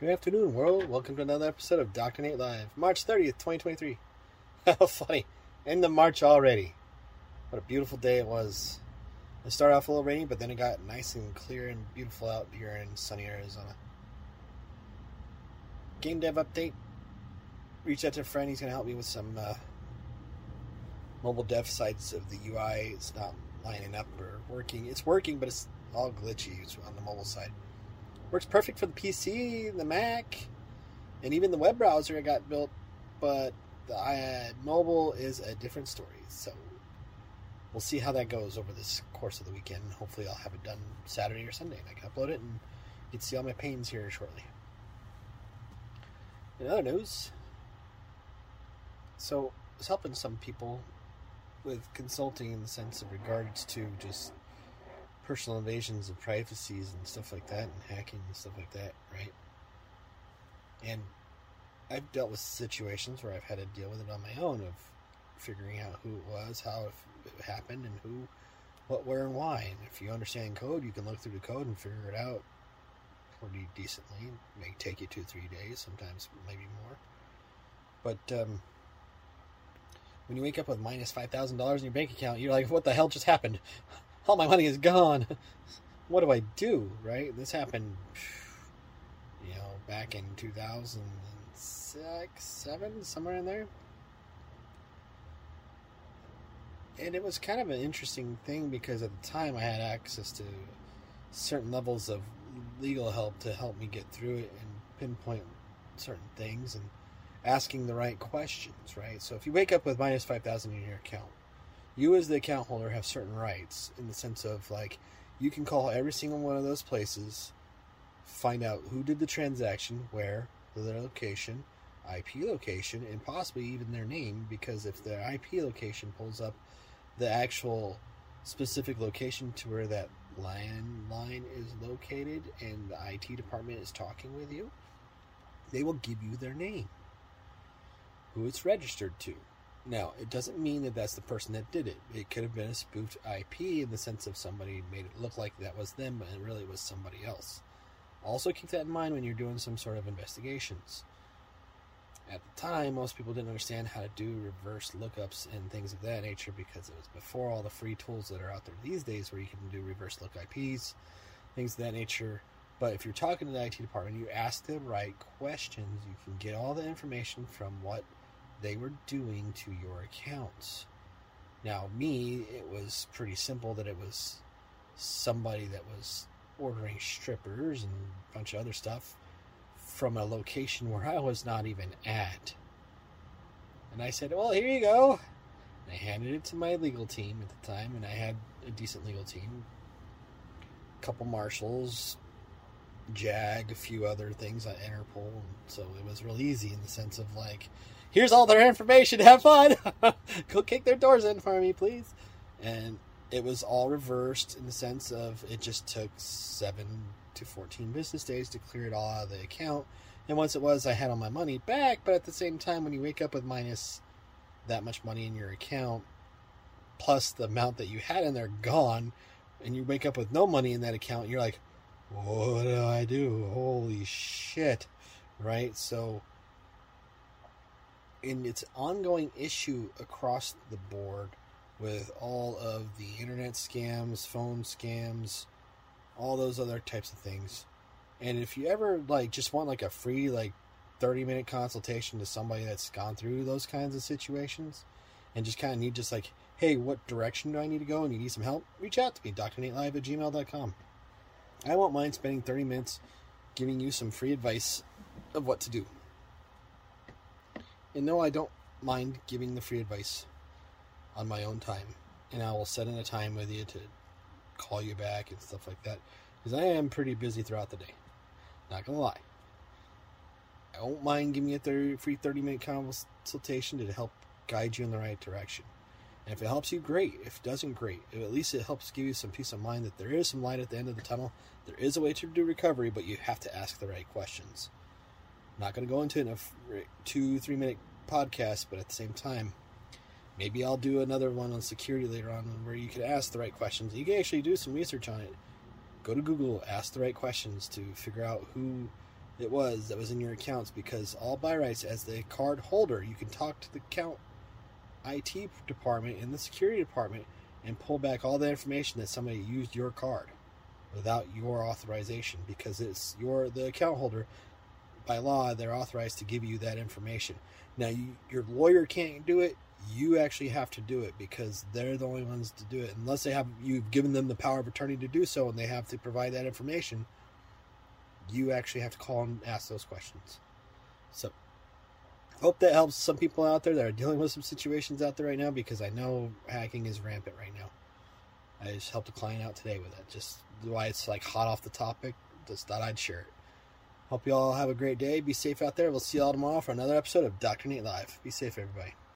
Good afternoon, world. Welcome to another episode of Dr. Nate Live, March 30th, 2023. How funny. End of March already. What a beautiful day it was. It started off a little rainy, but then it got nice and clear and beautiful out here in sunny Arizona. Game dev update. Reached out to a friend. He's going to help me with some uh, mobile dev sites of the UI. It's not lining up or working. It's working, but it's all glitchy it's on the mobile side. Works perfect for the PC, the Mac, and even the web browser I got built, but the uh, mobile is a different story. So we'll see how that goes over this course of the weekend. Hopefully, I'll have it done Saturday or Sunday, and I can upload it and you can see all my pains here shortly. In other news, so I was helping some people with consulting in the sense of regards to just personal invasions of privacies and stuff like that, and hacking and stuff like that, right? And I've dealt with situations where I've had to deal with it on my own of figuring out who it was, how it happened, and who, what, where, and why. And if you understand code, you can look through the code and figure it out pretty decently. It may take you two, three days, sometimes maybe more. But um, when you wake up with minus five thousand dollars in your bank account, you're like, "What the hell just happened? All my money is gone. what do I do?" Right? This happened, you know, back in two thousand six, seven, somewhere in there. And it was kind of an interesting thing because at the time I had access to certain levels of legal help to help me get through it and pinpoint certain things and asking the right questions, right? So if you wake up with minus 5,000 in your account, you as the account holder have certain rights in the sense of like you can call every single one of those places, find out who did the transaction, where, their location, IP location, and possibly even their name because if their IP location pulls up the actual specific location to where that landline is located and the IT department is talking with you, they will give you their name, who it's registered to. Now, it doesn't mean that that's the person that did it. It could have been a spoofed IP in the sense of somebody made it look like that was them, but it really was somebody else. Also, keep that in mind when you're doing some sort of investigations. At the time, most people didn't understand how to do reverse lookups and things of that nature because it was before all the free tools that are out there these days where you can do reverse look IPs, things of that nature. But if you're talking to the IT department, you ask the right questions, you can get all the information from what they were doing to your accounts. Now, me, it was pretty simple that it was somebody that was ordering strippers and a bunch of other stuff from a location where I was not even at. And I said, Well, here you go. And I handed it to my legal team at the time, and I had a decent legal team. A couple marshals, JAG, a few other things on Interpol. And so it was real easy in the sense of like, here's all their information, have fun. go kick their doors in for me, please. And it was all reversed in the sense of it just took seven to 14 business days to clear it all out of the account. And once it was, I had all my money back. But at the same time, when you wake up with minus that much money in your account, plus the amount that you had in there gone, and you wake up with no money in that account, you're like, what do I do? Holy shit. Right? So, in its ongoing issue across the board with all of the internet scams, phone scams, all those other types of things. And if you ever like just want like a free like 30 minute consultation to somebody that's gone through those kinds of situations and just kind of need just like, hey, what direction do I need to go and you need some help, reach out to me, drnatelive at gmail.com. I won't mind spending 30 minutes giving you some free advice of what to do. And no, I don't mind giving the free advice on my own time. And I will set in a time with you to call you back and stuff like that. Because I am pretty busy throughout the day. Not gonna lie. I won't mind giving you a 30, free 30 minute consultation to help guide you in the right direction. And if it helps you, great. If it doesn't, great. At least it helps give you some peace of mind that there is some light at the end of the tunnel. There is a way to do recovery, but you have to ask the right questions. I'm not going to go into a two, three minute podcast, but at the same time, maybe I'll do another one on security later on where you can ask the right questions. You can actually do some research on it. Go to Google, ask the right questions to figure out who it was that was in your accounts because all by rights as the card holder you can talk to the account IT department and the security department and pull back all the information that somebody used your card without your authorization because it's your the account holder by law they're authorized to give you that information. Now you, your lawyer can't do it. You actually have to do it because they're the only ones to do it. Unless they have you've given them the power of attorney to do so and they have to provide that information you actually have to call and ask those questions. So hope that helps some people out there that are dealing with some situations out there right now because i know hacking is rampant right now. I just helped a client out today with it. Just why it's like hot off the topic just thought i'd share it. Hope you all have a great day. Be safe out there. We'll see you all tomorrow for another episode of dr nate live. Be safe everybody